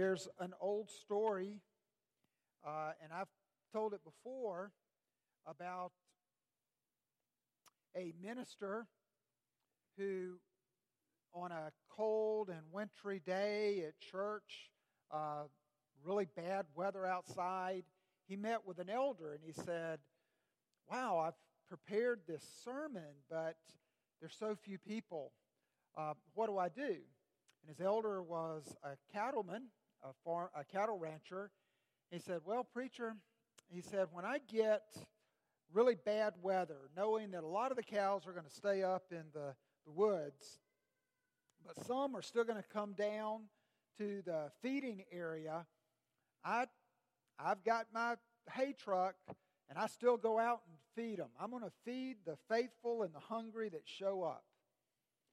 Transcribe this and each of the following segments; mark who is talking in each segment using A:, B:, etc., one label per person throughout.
A: There's an old story, uh, and I've told it before, about a minister who, on a cold and wintry day at church, uh, really bad weather outside, he met with an elder and he said, Wow, I've prepared this sermon, but there's so few people. Uh, what do I do? And his elder was a cattleman, a, farm, a cattle rancher. He said, Well, preacher, he said, when I get really bad weather, knowing that a lot of the cows are going to stay up in the, the woods, but some are still going to come down to the feeding area, I, I've got my hay truck and I still go out and feed them. I'm going to feed the faithful and the hungry that show up.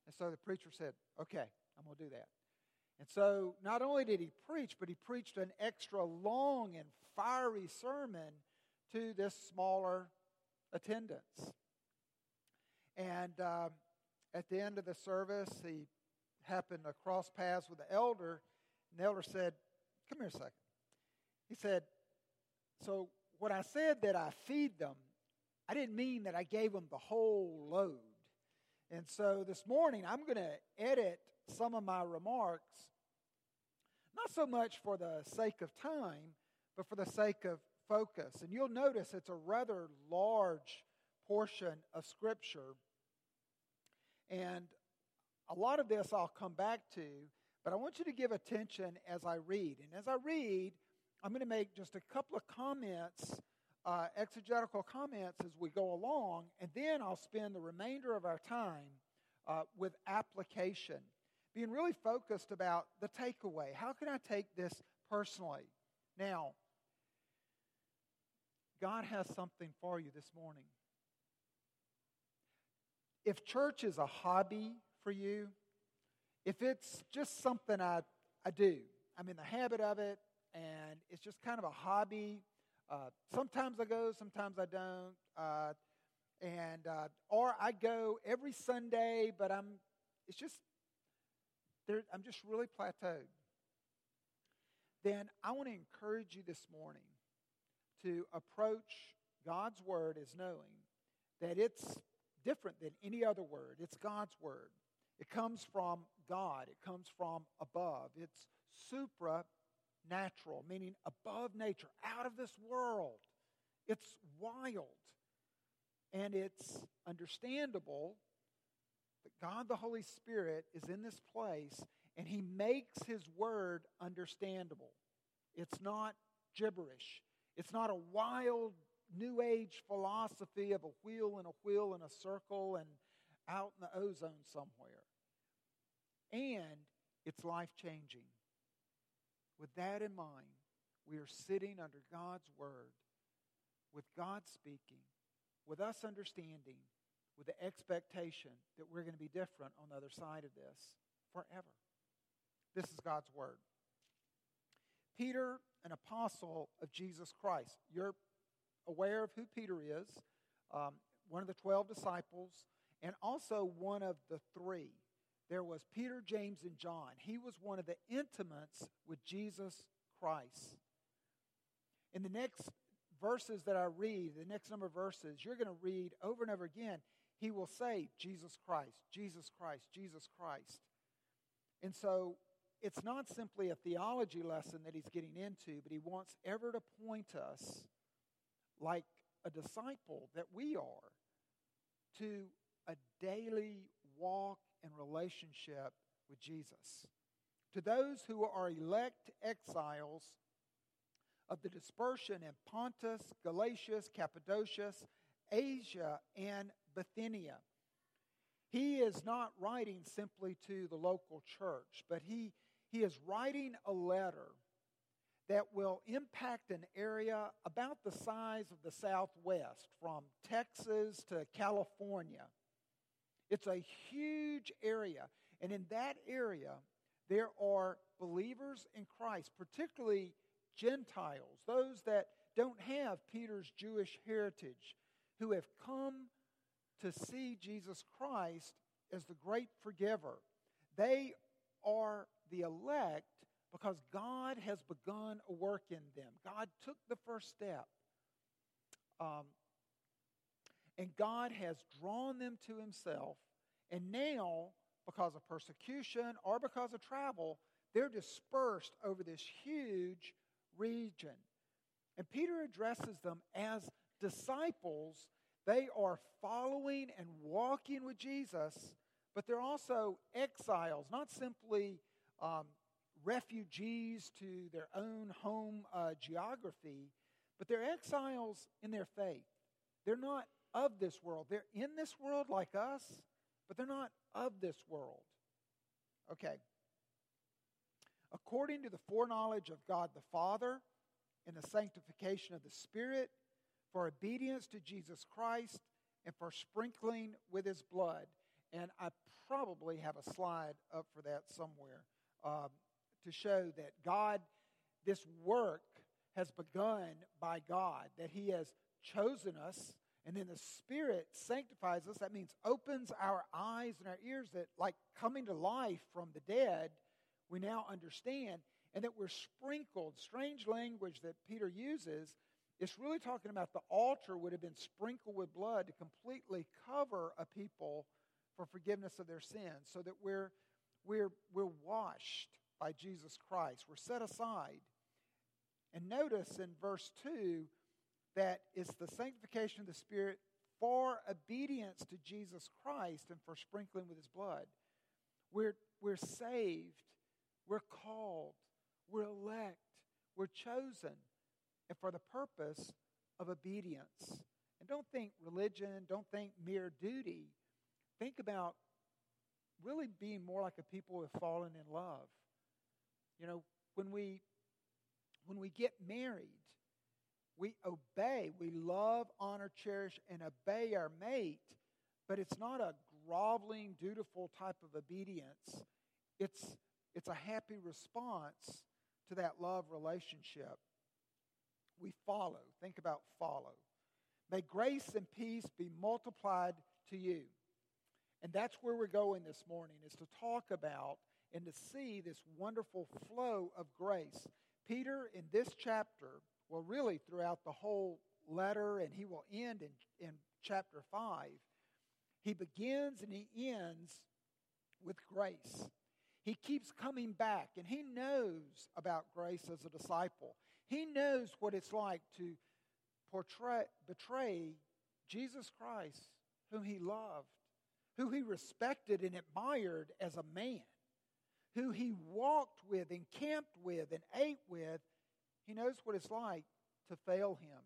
A: And so the preacher said, Okay, I'm going to do that. And so not only did he preach, but he preached an extra long and fiery sermon to this smaller attendance. And um, at the end of the service, he happened to cross paths with the elder, and the elder said, Come here a second. He said, So, when I said that I feed them, I didn't mean that I gave them the whole load. And so this morning, I'm going to edit some of my remarks, not so much for the sake of time, but for the sake of focus. And you'll notice it's a rather large portion of Scripture. And a lot of this I'll come back to, but I want you to give attention as I read. And as I read, I'm going to make just a couple of comments, uh, exegetical comments as we go along, and then I'll spend the remainder of our time uh, with application, being really focused about the takeaway. How can I take this personally? Now, God has something for you this morning. If church is a hobby for you, if it's just something I, I do, I'm in the habit of it, and it's just kind of a hobby. Uh, sometimes I go, sometimes I don't. Uh, and uh, or I go every Sunday, but I'm it's just I'm just really plateaued. Then I want to encourage you this morning to approach God's word as knowing that it's different than any other word. It's God's word. It comes from God, it comes from above. It's supernatural, meaning above nature, out of this world. It's wild. And it's understandable that God the Holy Spirit is in this place and He makes His word understandable. It's not gibberish, it's not a wild New Age philosophy of a wheel and a wheel and a circle and out in the ozone somewhere. And it's life changing. With that in mind, we are sitting under God's Word, with God speaking, with us understanding, with the expectation that we're going to be different on the other side of this forever. This is God's Word. Peter, an apostle of Jesus Christ. You're aware of who Peter is, um, one of the 12 disciples, and also one of the three. There was Peter, James, and John. He was one of the intimates with Jesus Christ. In the next verses that I read, the next number of verses, you're going to read over and over again, he will say, Jesus Christ, Jesus Christ, Jesus Christ. And so it's not simply a theology lesson that he's getting into, but he wants ever to point us, like a disciple that we are, to a daily walk and relationship with Jesus. To those who are elect exiles of the dispersion in Pontus, Galatia, Cappadocia, Asia, and Bithynia. He is not writing simply to the local church, but he he is writing a letter that will impact an area about the size of the Southwest, from Texas to California. It's a huge area. And in that area, there are believers in Christ, particularly Gentiles, those that don't have Peter's Jewish heritage, who have come to see Jesus Christ as the great forgiver. They are the elect because God has begun a work in them. God took the first step. Um, and God has drawn them to Himself. And now, because of persecution or because of travel, they're dispersed over this huge region. And Peter addresses them as disciples. They are following and walking with Jesus, but they're also exiles, not simply um, refugees to their own home uh, geography, but they're exiles in their faith. They're not of this world. They're in this world like us, but they're not of this world. Okay. According to the foreknowledge of God the Father and the sanctification of the Spirit, for obedience to Jesus Christ, and for sprinkling with his blood. And I probably have a slide up for that somewhere um, to show that God, this work has begun by God, that he has chosen us and then the Spirit sanctifies us. That means opens our eyes and our ears that, like coming to life from the dead, we now understand. And that we're sprinkled. Strange language that Peter uses. It's really talking about the altar would have been sprinkled with blood to completely cover a people for forgiveness of their sins, so that we're, we're, we're washed by Jesus Christ. We're set aside. And notice in verse 2 that it's the sanctification of the Spirit for obedience to Jesus Christ and for sprinkling with his blood. We're, we're saved, we're called, we're elect, we're chosen, and for the purpose of obedience. And don't think religion, don't think mere duty. Think about really being more like a people who have fallen in love. You know, when we when we get married, we obey, we love, honor, cherish, and obey our mate, but it's not a groveling, dutiful type of obedience. It's, it's a happy response to that love relationship. We follow. Think about follow. May grace and peace be multiplied to you. And that's where we're going this morning, is to talk about and to see this wonderful flow of grace. Peter, in this chapter, well, really throughout the whole letter, and he will end in, in chapter 5. He begins and he ends with grace. He keeps coming back, and he knows about grace as a disciple. He knows what it's like to portray, betray Jesus Christ, whom he loved, who he respected and admired as a man, who he walked with and camped with and ate with he knows what it's like to fail Him.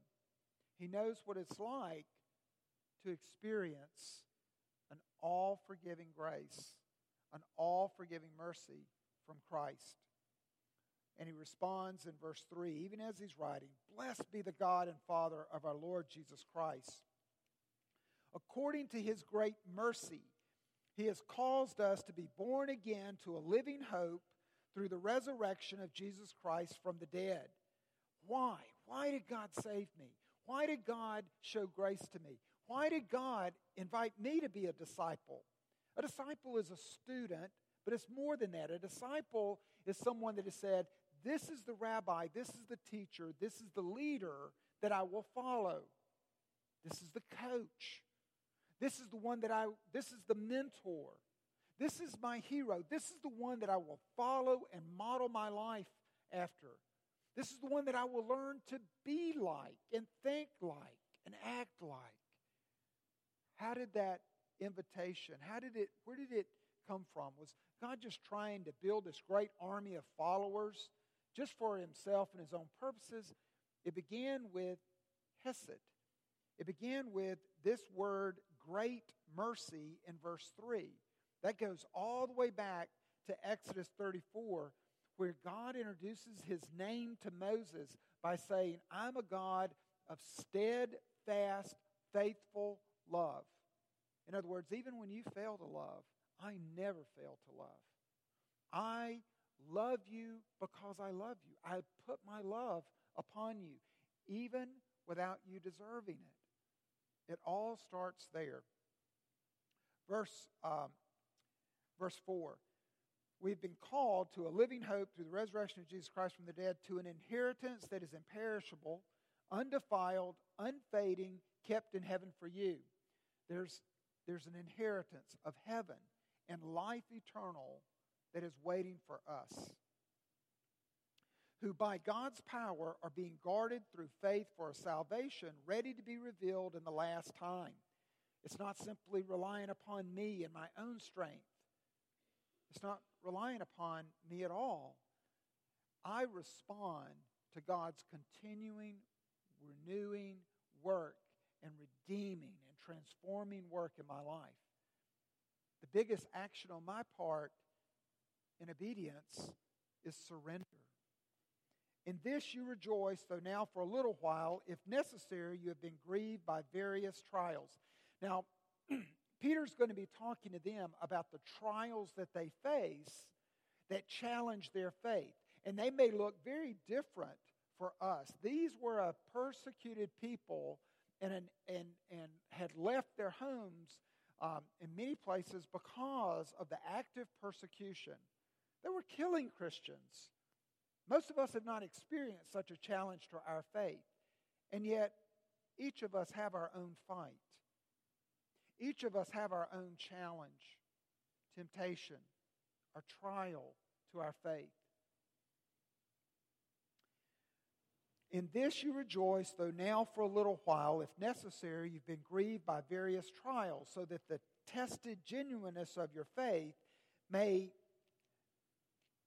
A: He knows what it's like to experience an all forgiving grace, an all forgiving mercy from Christ. And he responds in verse 3, even as he's writing Blessed be the God and Father of our Lord Jesus Christ. According to his great mercy, he has caused us to be born again to a living hope through the resurrection of Jesus Christ from the dead why? Why did God save me? Why did God show grace to me? Why did God invite me to be a disciple? A disciple is a student, but it's more than that. A disciple is someone that has said, This is the rabbi, this is the teacher, this is the leader that I will follow. This is the coach. This is the one that I, this is the mentor. This is my hero. This is the one that I will follow and model my life after. This is the one that I will learn to be like and think like and act like. How did that invitation, how did it, where did it come from? Was God just trying to build this great army of followers just for himself and his own purposes? It began with Hesed. It began with this word, great mercy, in verse 3. That goes all the way back to Exodus 34, where God introduces his name to Moses by saying, I'm a God of steadfast, faithful love. In other words, even when you fail to love, I never fail to love. I love you because I love you. I put my love upon you, even without you deserving it. It all starts there. Verse, um, verse 4 We've been called to a living hope through the resurrection of Jesus Christ from the dead, to an inheritance that is imperishable, undefiled, unfading, kept in heaven for you. There's, there's an inheritance of heaven and life eternal that is waiting for us, who by God's power are being guarded through faith for a salvation ready to be revealed in the last time. It's not simply relying upon me and my own strength. It's not relying upon me at all. I respond to God's continuing, renewing work and redeeming and transforming work in my life. The biggest action on my part in obedience is surrender. In this you rejoice, though now for a little while, if necessary, you have been grieved by various trials. Now, Peter's going to be talking to them about the trials that they face that challenge their faith. And they may look very different for us. These were a persecuted people and, an, and, and had left their homes um, in many places because of the active persecution. They were killing Christians. Most of us have not experienced such a challenge to our faith. And yet, each of us have our own fight. Each of us have our own challenge, temptation, our trial to our faith. In this you rejoice, though now for a little while, if necessary, you've been grieved by various trials, so that the tested genuineness of your faith may,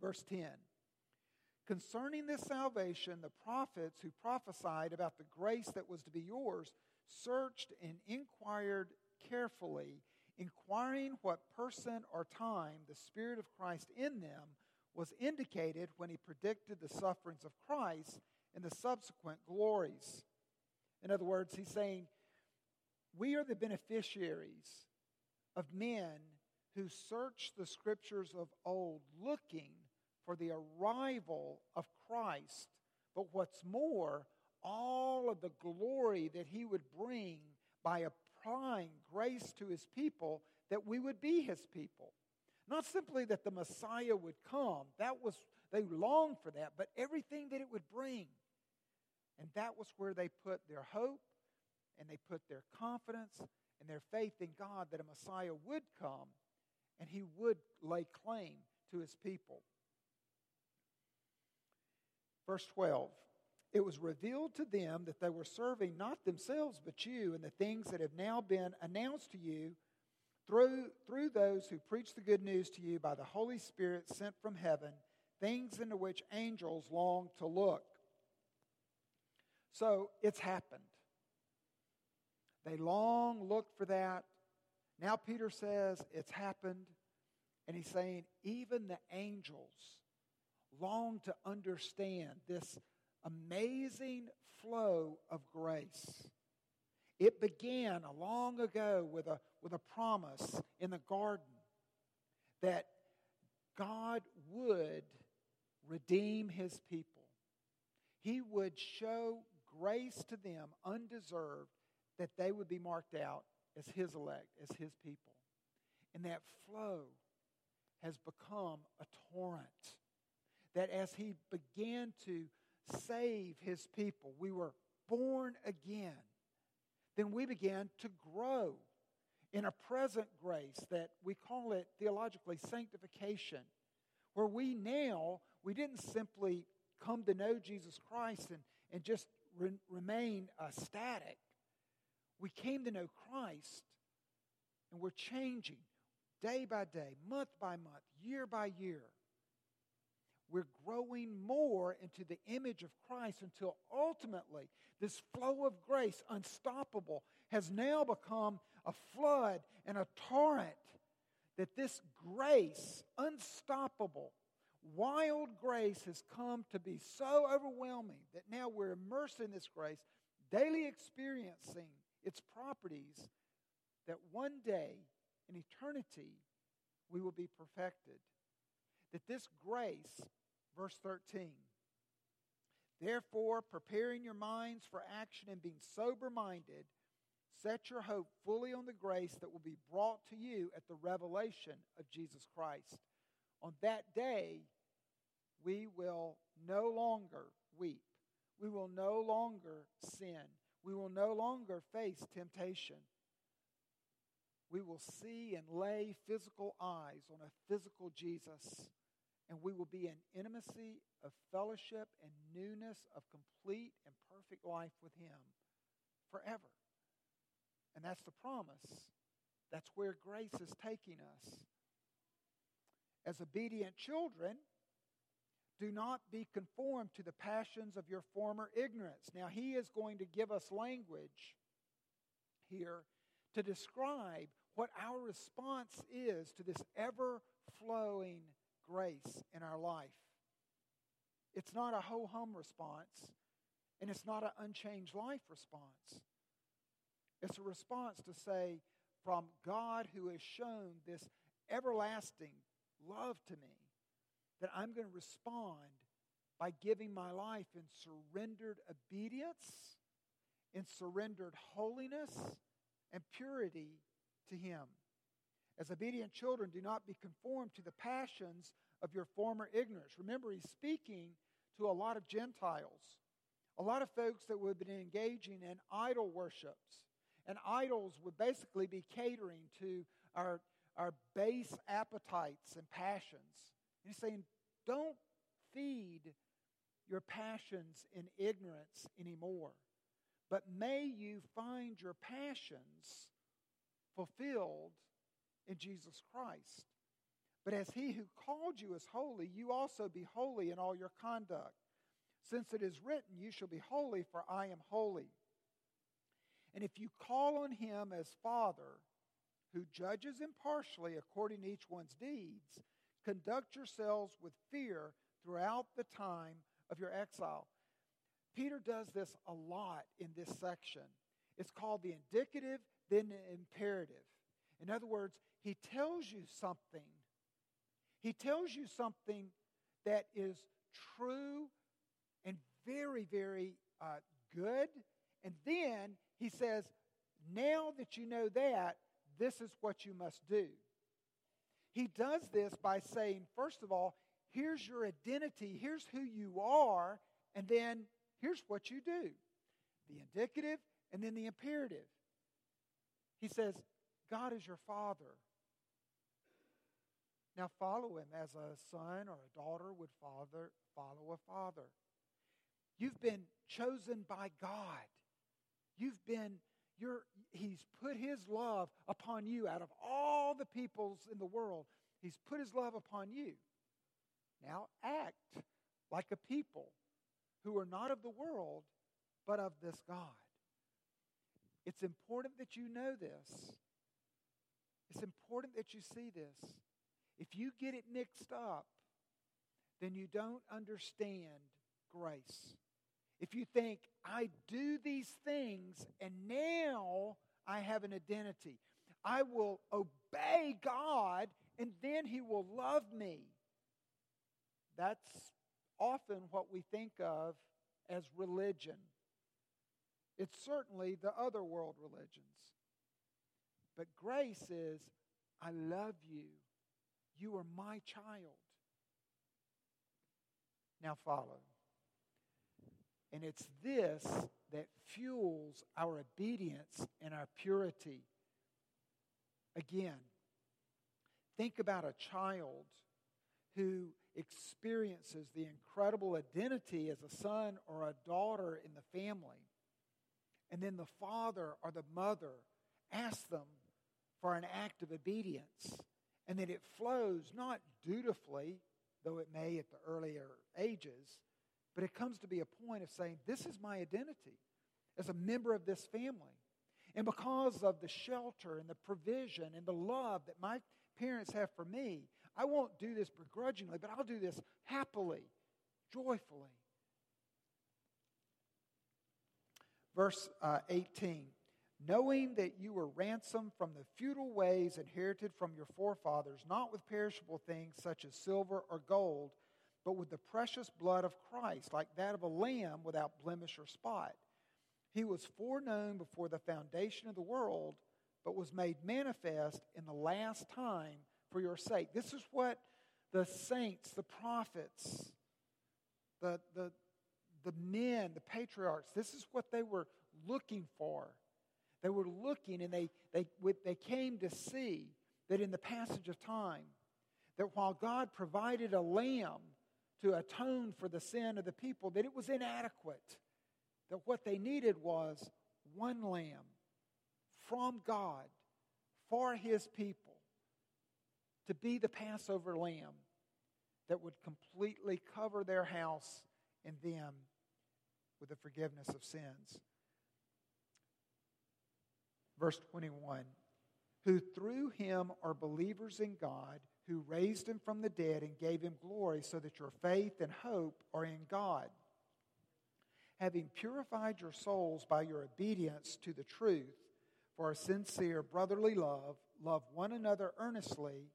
A: Verse 10 Concerning this salvation, the prophets who prophesied about the grace that was to be yours searched and inquired carefully, inquiring what person or time the Spirit of Christ in them was indicated when he predicted the sufferings of Christ and the subsequent glories. In other words, he's saying, We are the beneficiaries of men who searched the scriptures of old, looking for the arrival of Christ, but what's more, all of the glory that he would bring by applying grace to his people, that we would be his people. Not simply that the Messiah would come, that was, they longed for that, but everything that it would bring. And that was where they put their hope and they put their confidence and their faith in God that a Messiah would come and he would lay claim to his people. Verse 12 It was revealed to them that they were serving not themselves but you, and the things that have now been announced to you through, through those who preach the good news to you by the Holy Spirit sent from heaven, things into which angels long to look. So it's happened. They long looked for that. Now Peter says it's happened. And he's saying, even the angels long to understand this amazing flow of grace. It began a long ago with a, with a promise in the garden that God would redeem his people. He would show grace to them undeserved that they would be marked out as his elect, as his people. And that flow has become a torrent that as he began to save his people, we were born again. Then we began to grow in a present grace that we call it theologically sanctification, where we now, we didn't simply come to know Jesus Christ and, and just re- remain uh, static. We came to know Christ and we're changing day by day, month by month, year by year we're growing more into the image of Christ until ultimately this flow of grace, unstoppable, has now become a flood and a torrent that this grace, unstoppable, wild grace, has come to be so overwhelming that now we're immersed in this grace, daily experiencing its properties, that one day in eternity we will be perfected. That this grace, verse 13, therefore, preparing your minds for action and being sober minded, Set your hope fully on the grace that will be brought to you at the revelation of Jesus Christ. On that day, we will no longer weep. We will no longer sin. We will no longer face temptation. We will see and lay physical eyes on a physical Jesus, and we will be in intimacy of fellowship and newness of complete and perfect life with Him forever. And that's the promise. That's where grace is taking us. As obedient children, do not be conformed to the passions of your former ignorance. Now, he is going to give us language here to describe what our response is to this ever flowing grace in our life. It's not a ho hum response, and it's not an unchanged life response. It's a response to say, from God who has shown this everlasting love to me, that I'm going to respond by giving my life in surrendered obedience, in surrendered holiness and purity to Him. As obedient children, do not be conformed to the passions of your former ignorance. Remember, He's speaking to a lot of Gentiles, a lot of folks that would have been engaging in idol worships and idols would basically be catering to our, our base appetites and passions. And he's saying, don't feed your passions in ignorance anymore, but may you find your passions fulfilled in Jesus Christ. But as he who called you is holy, you also be holy in all your conduct. Since it is written, You shall be holy, for I am holy. And if you call on him as Father, who judges impartially according to each one's deeds, conduct yourselves with fear throughout the time of your exile. Peter does this a lot in this section. It's called the indicative, then the imperative. In other words, he tells you something. He tells you something that is true and very, very uh, good. And then he says, now that you know that, this is what you must do. He does this by saying, first of all, here's your identity, here's who you are, and then here's what you do the indicative and then the imperative. He says, God is your father. Now follow him as a son or a daughter would father, follow a father. You've been chosen by God. You've been, you're, he's put his love upon you out of all the peoples in the world. He's put his love upon you. Now act like a people who are not of the world, but of this God. It's important that you know this. It's important that you see this. If you get it mixed up, then you don't understand grace. If you think, I do these things and now I have an identity, I will obey God and then He will love me. That's often what we think of as religion. It's certainly the other world religions. But grace is, I love you. You are my child. Now follow. And it's this that fuels our obedience and our purity. Again, think about a child who experiences the incredible identity as a son or a daughter in the family. And then the father or the mother asks them for an act of obedience. And that it flows not dutifully, though it may at the earlier ages, but it comes to be a point of saying, This is my identity as a member of this family. And because of the shelter and the provision and the love that my parents have for me. I won't do this begrudgingly, but I'll do this happily, joyfully. Verse uh, 18 Knowing that you were ransomed from the futile ways inherited from your forefathers, not with perishable things such as silver or gold, but with the precious blood of Christ, like that of a lamb without blemish or spot. He was foreknown before the foundation of the world, but was made manifest in the last time for your sake. This is what the saints, the prophets, the, the, the men, the patriarchs, this is what they were looking for. They were looking and they, they, they came to see that in the passage of time, that while God provided a lamb to atone for the sin of the people, that it was inadequate. That what they needed was one lamb from God for his people to be the Passover lamb that would completely cover their house and them with the forgiveness of sins. Verse 21 Who through him are believers in God, who raised him from the dead and gave him glory, so that your faith and hope are in God. Having purified your souls by your obedience to the truth, for a sincere brotherly love, love one another earnestly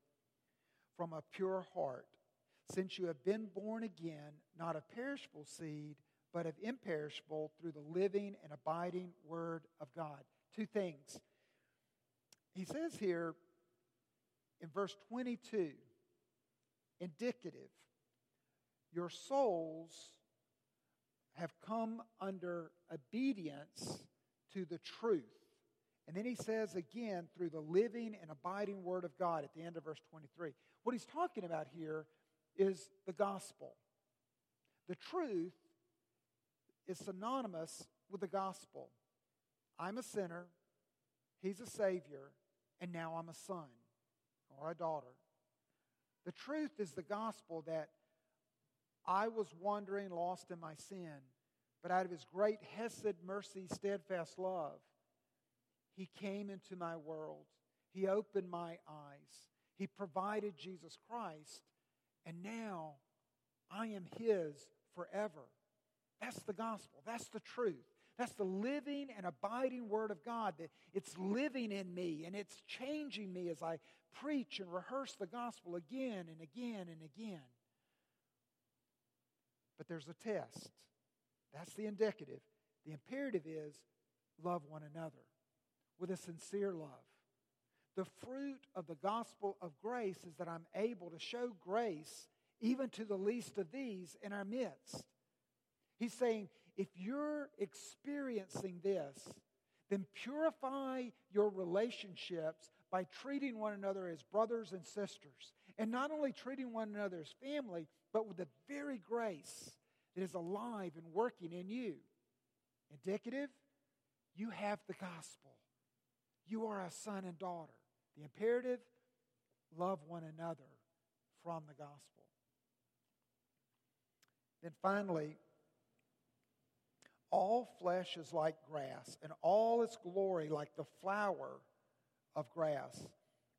A: from a pure heart, since you have been born again, not of perishable seed, but of imperishable through the living and abiding Word of God. Two things. He says here in verse 22, indicative, your souls have come under obedience to the truth. And then he says again, through the living and abiding Word of God at the end of verse 23. What he's talking about here is the gospel. The truth is synonymous with the gospel. I'm a sinner, he's a Savior, and now I'm a son or a daughter. The truth is the gospel that I was wandering, lost in my sin, but out of his great Hesed mercy, steadfast love, he came into my world. He opened my eyes. He provided Jesus Christ. And now I am His forever. That's the gospel. That's the truth. That's the living and abiding Word of God. That it's living in me and it's changing me as I preach and rehearse the gospel again and again and again. But there's a test. That's the indicative. The imperative is love one another with a sincere love. The fruit of the gospel of grace is that I'm able to show grace even to the least of these in our midst. He's saying, if you're experiencing this, then purify your relationships by treating one another as brothers and sisters. And not only treating one another as family, but with the very grace that is alive and working in you. Indicative, you have the gospel. You are a son and daughter. The imperative love one another from the gospel. Then finally, all flesh is like grass, and all its glory like the flower of grass.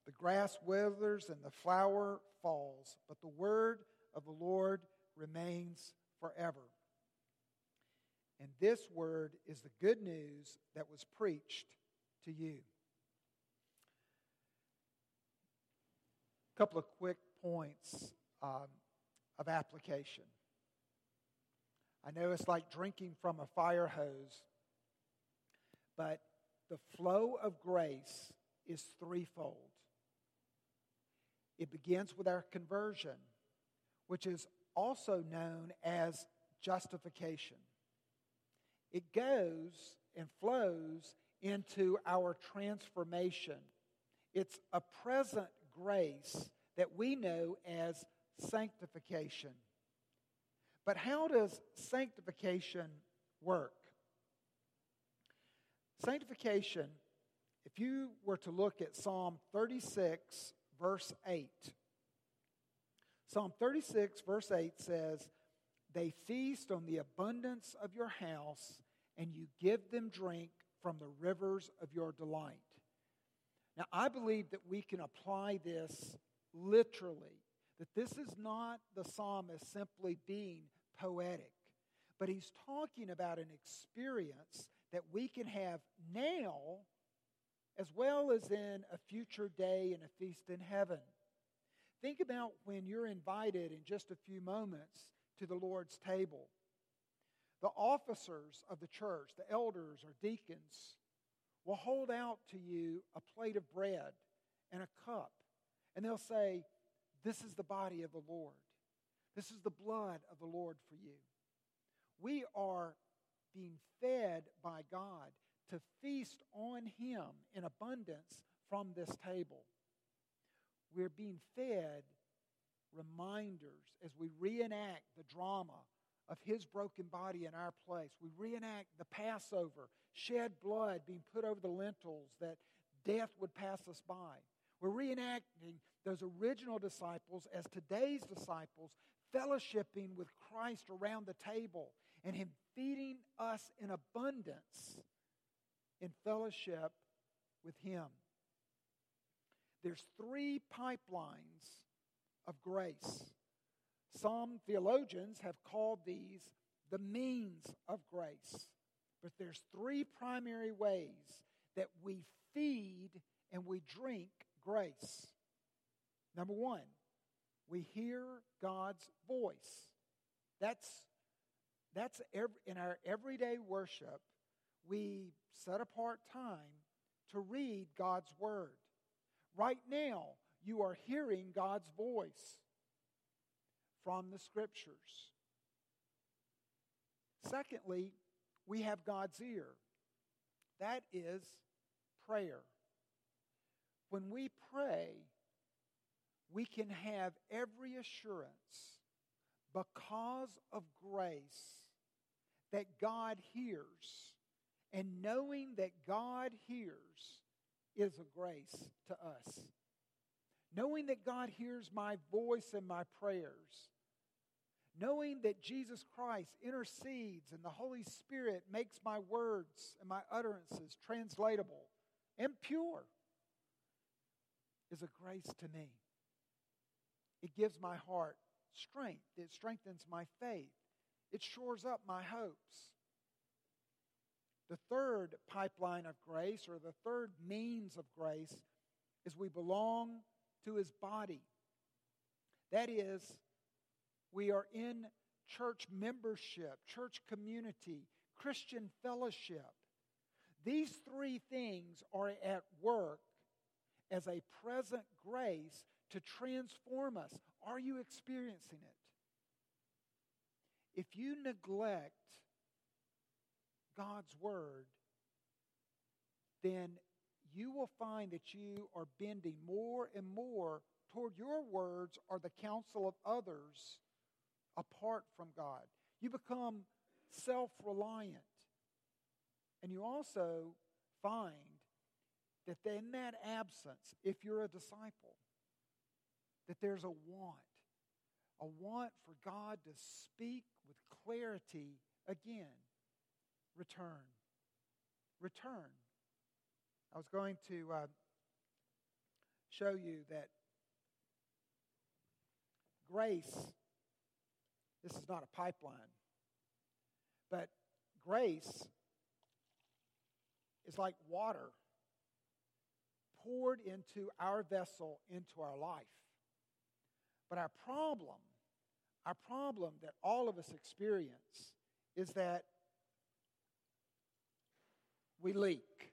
A: The grass withers and the flower falls, but the word of the Lord remains forever. And this word is the good news that was preached to you. A couple of quick points um, of application. I know it's like drinking from a fire hose, but the flow of grace is threefold. It begins with our conversion, which is also known as justification. It goes and flows into our transformation. It's a present grace that we know as sanctification. But how does sanctification work? Sanctification, if you were to look at Psalm 36, verse 8, Psalm 36, verse 8 says, They feast on the abundance of your house, and you give them drink from the rivers of your delight. Now, I believe that we can apply this literally, that this is not the psalmist simply being poetic, but he's talking about an experience that we can have now as well as in a future day and a feast in heaven. Think about when you're invited in just a few moments to the Lord's table. The officers of the church, the elders or deacons, will hold out to you a plate of bread and a cup, and they'll say, This is the body of the Lord. This is the blood of the Lord for you. We are being fed by God to feast on Him in abundance from this table. We're being fed reminders as we reenact the drama of His broken body in our place. We reenact the Passover, shed blood being put over the lintels that death would pass us by. We're reenacting those original disciples as today's disciples, fellowshipping with Christ around the table and Him feeding us in abundance in fellowship with Him. There's three pipelines of grace. Some theologians have called these the means of grace. But there's three primary ways that we feed and we drink grace. Number one, we hear God's voice. That's, that's every, in our everyday worship, we set apart time to read God's Word. Right now, you are hearing God's voice from the Scriptures. Secondly, we have God's ear. That is prayer. When we pray, we can have every assurance because of grace that God hears and knowing that God hears is a grace to us. Knowing that God hears my voice and my prayers. Knowing that Jesus Christ intercedes and the Holy Spirit makes my words and my utterances translatable and pure is a grace to me. It gives my heart strength, it strengthens my faith, it shores up my hopes. The third pipeline of grace, or the third means of grace, is we belong to his body. That is, we are in church membership, church community, Christian fellowship. These three things are at work as a present grace to transform us. Are you experiencing it? If you neglect God's Word, then you will find that you are bending more and more toward your words or the counsel of others apart from God. You become self reliant. And you also find that in that absence, if you're a disciple, that there's a want, a want for God to speak with clarity again return. Return. I was going to uh, show you that grace, this is not a pipeline, but grace is like water poured into our vessel, into our life. But our problem, our problem that all of us experience is that we leak.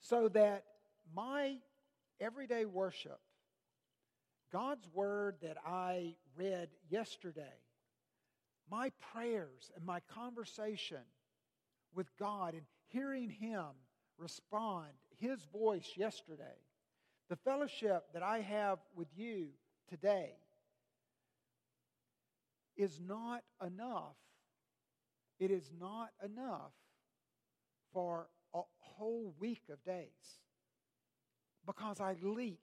A: So that my everyday worship, God's word that I read yesterday, my prayers and my conversation with God and hearing Him respond, His voice yesterday, the fellowship that I have with you today is not enough. It is not enough for a whole week of days because I leak.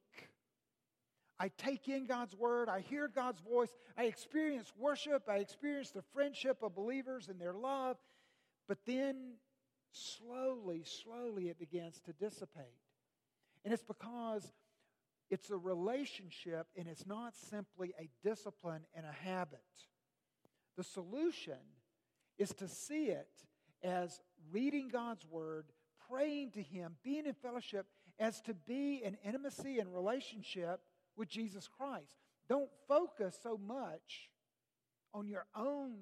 A: I take in God's word, I hear God's voice, I experience worship, I experience the friendship of believers and their love, but then slowly, slowly it begins to dissipate. And it's because it's a relationship and it's not simply a discipline and a habit. The solution is to see it as reading God's Word, praying to Him, being in fellowship, as to be in intimacy and relationship with Jesus Christ. Don't focus so much on your own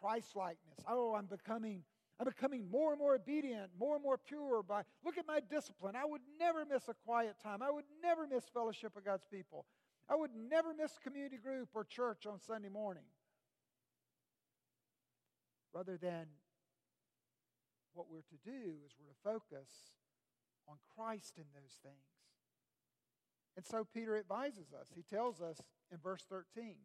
A: Christ likeness. Oh, I'm becoming. I'm becoming more and more obedient, more and more pure by look at my discipline. I would never miss a quiet time. I would never miss fellowship with God's people. I would never miss community group or church on Sunday morning. Rather than what we're to do is we're to focus on Christ in those things. And so Peter advises us. He tells us in verse 13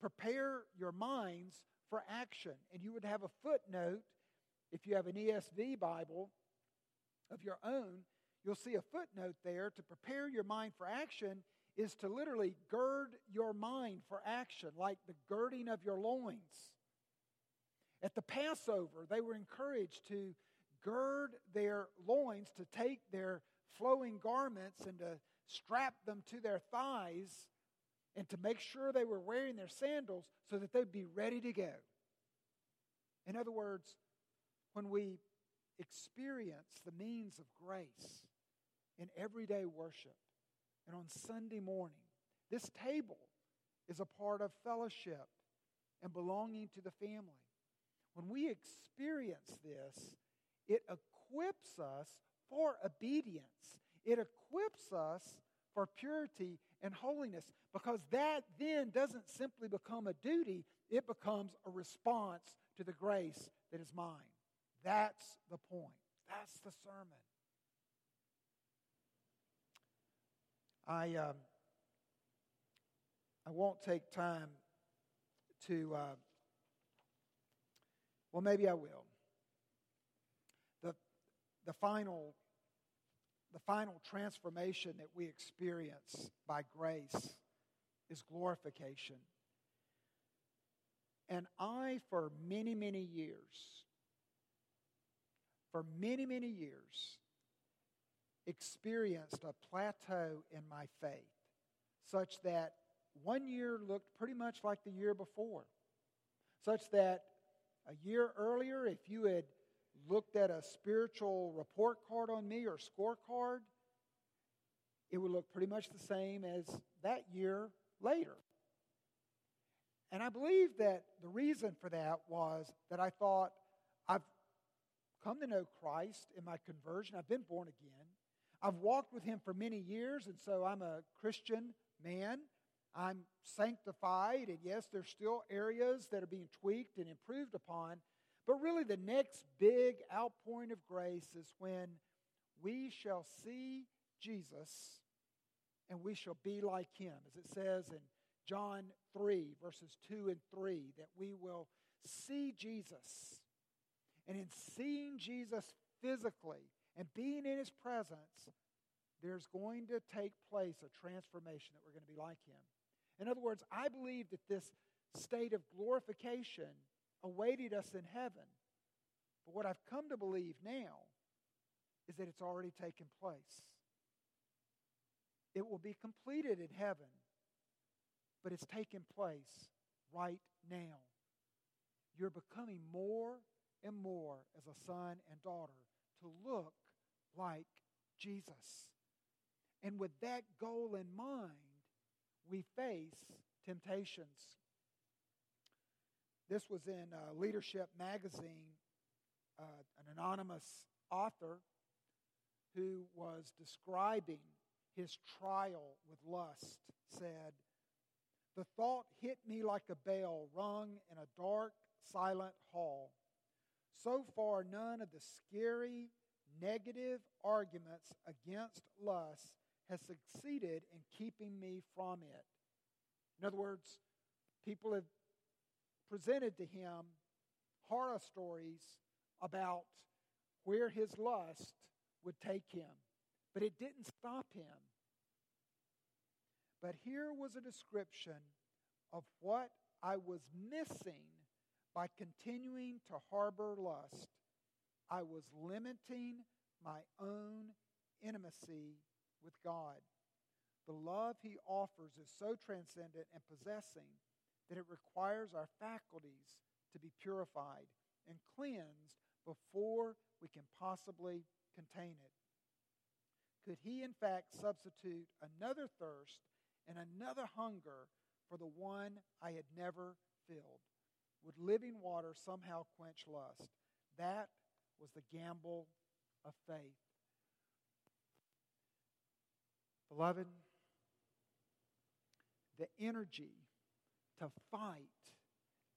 A: prepare your minds for action. And you would have a footnote if you have an ESV Bible of your own. You'll see a footnote there to prepare your mind for action is to literally gird your mind for action, like the girding of your loins. At the Passover, they were encouraged to gird their loins, to take their flowing garments and to strap them to their thighs and to make sure they were wearing their sandals so that they'd be ready to go. In other words, when we experience the means of grace in everyday worship and on Sunday morning, this table is a part of fellowship and belonging to the family. When we experience this, it equips us for obedience. It equips us for purity and holiness because that then doesn't simply become a duty, it becomes a response to the grace that is mine. That's the point. That's the sermon. I, um, I won't take time to, uh, well, maybe I will. The, the final the final transformation that we experience by grace is glorification. And I, for many, many years, for many, many years, experienced a plateau in my faith, such that one year looked pretty much like the year before, such that a year earlier, if you had looked at a spiritual report card on me or scorecard, it would look pretty much the same as that year later. And I believe that the reason for that was that I thought, I've come to know Christ in my conversion, I've been born again. I've walked with him for many years, and so I'm a Christian man. I'm sanctified, and yes, there's still areas that are being tweaked and improved upon, but really, the next big outpouring of grace is when we shall see Jesus and we shall be like him, as it says in John 3, verses 2 and 3, that we will see Jesus. And in seeing Jesus physically and being in his presence, there's going to take place a transformation that we're going to be like him. In other words, I believe that this state of glorification awaited us in heaven. But what I've come to believe now is that it's already taken place. It will be completed in heaven, but it's taken place right now. You're becoming more and more as a son and daughter to look like Jesus. And with that goal in mind, we face temptations this was in uh, Leadership Magazine. Uh, an anonymous author who was describing his trial with lust said, The thought hit me like a bell rung in a dark, silent hall. So far, none of the scary, negative arguments against lust has succeeded in keeping me from it. In other words, people have presented to him horror stories about where his lust would take him. But it didn't stop him. But here was a description of what I was missing by continuing to harbor lust. I was limiting my own intimacy with God. The love he offers is so transcendent and possessing that it requires our faculties to be purified and cleansed before we can possibly contain it. Could he, in fact, substitute another thirst and another hunger for the one I had never filled? Would living water somehow quench lust? That was the gamble of faith. Beloved, the energy to fight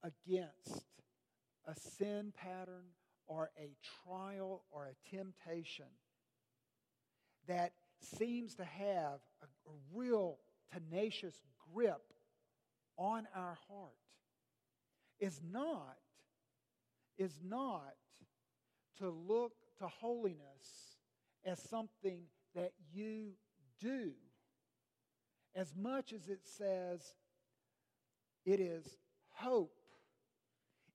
A: against a sin pattern or a trial or a temptation that seems to have a, a real tenacious grip on our heart is not is not to look to holiness as something that you do as much as it says it is hope.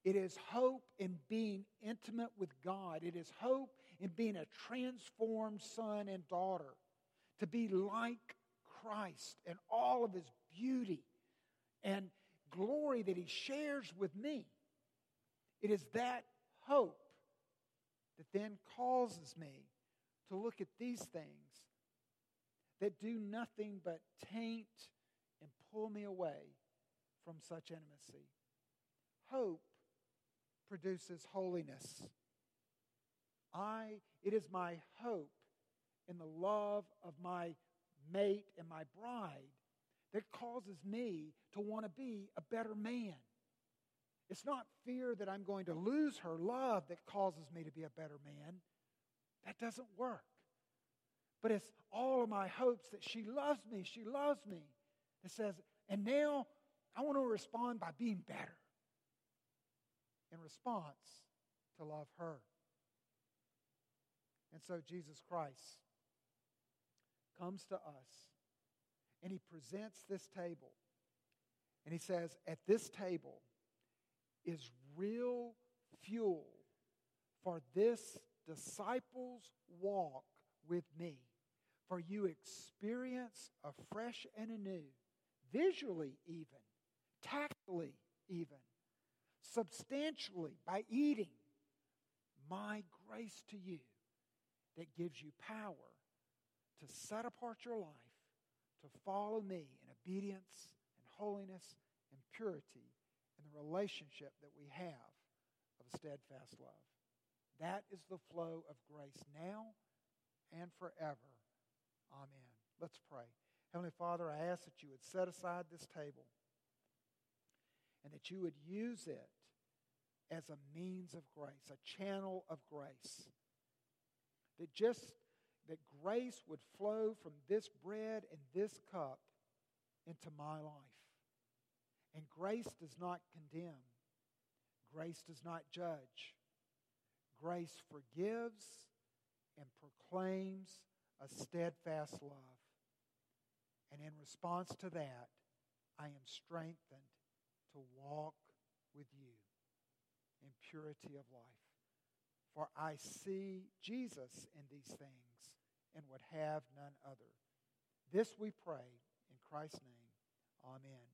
A: It is hope in being intimate with God. It is hope in being a transformed son and daughter, to be like Christ and all of his beauty and glory that he shares with me. It is that hope that then causes me to look at these things that do nothing but taint and pull me away from such intimacy. Hope produces holiness. I, it is my hope in the love of my mate and my bride that causes me to want to be a better man. It's not fear that I'm going to lose her love that causes me to be a better man. That doesn't work. But it's all of my hopes that she loves me. She loves me. It says, and now I want to respond by being better in response to love her. And so Jesus Christ comes to us and he presents this table. And he says, At this table is real fuel for this disciples' walk with me for you experience afresh and anew, visually even, tactily even, substantially by eating my grace to you that gives you power to set apart your life, to follow me in obedience and holiness and purity in the relationship that we have of a steadfast love. That is the flow of grace now and forever. Amen. Let's pray. Heavenly Father, I ask that you would set aside this table and that you would use it as a means of grace, a channel of grace. That just that grace would flow from this bread and this cup into my life. And grace does not condemn. Grace does not judge. Grace forgives and proclaims a steadfast love. And in response to that, I am strengthened to walk with you in purity of life. For I see Jesus in these things and would have none other. This we pray in Christ's name. Amen.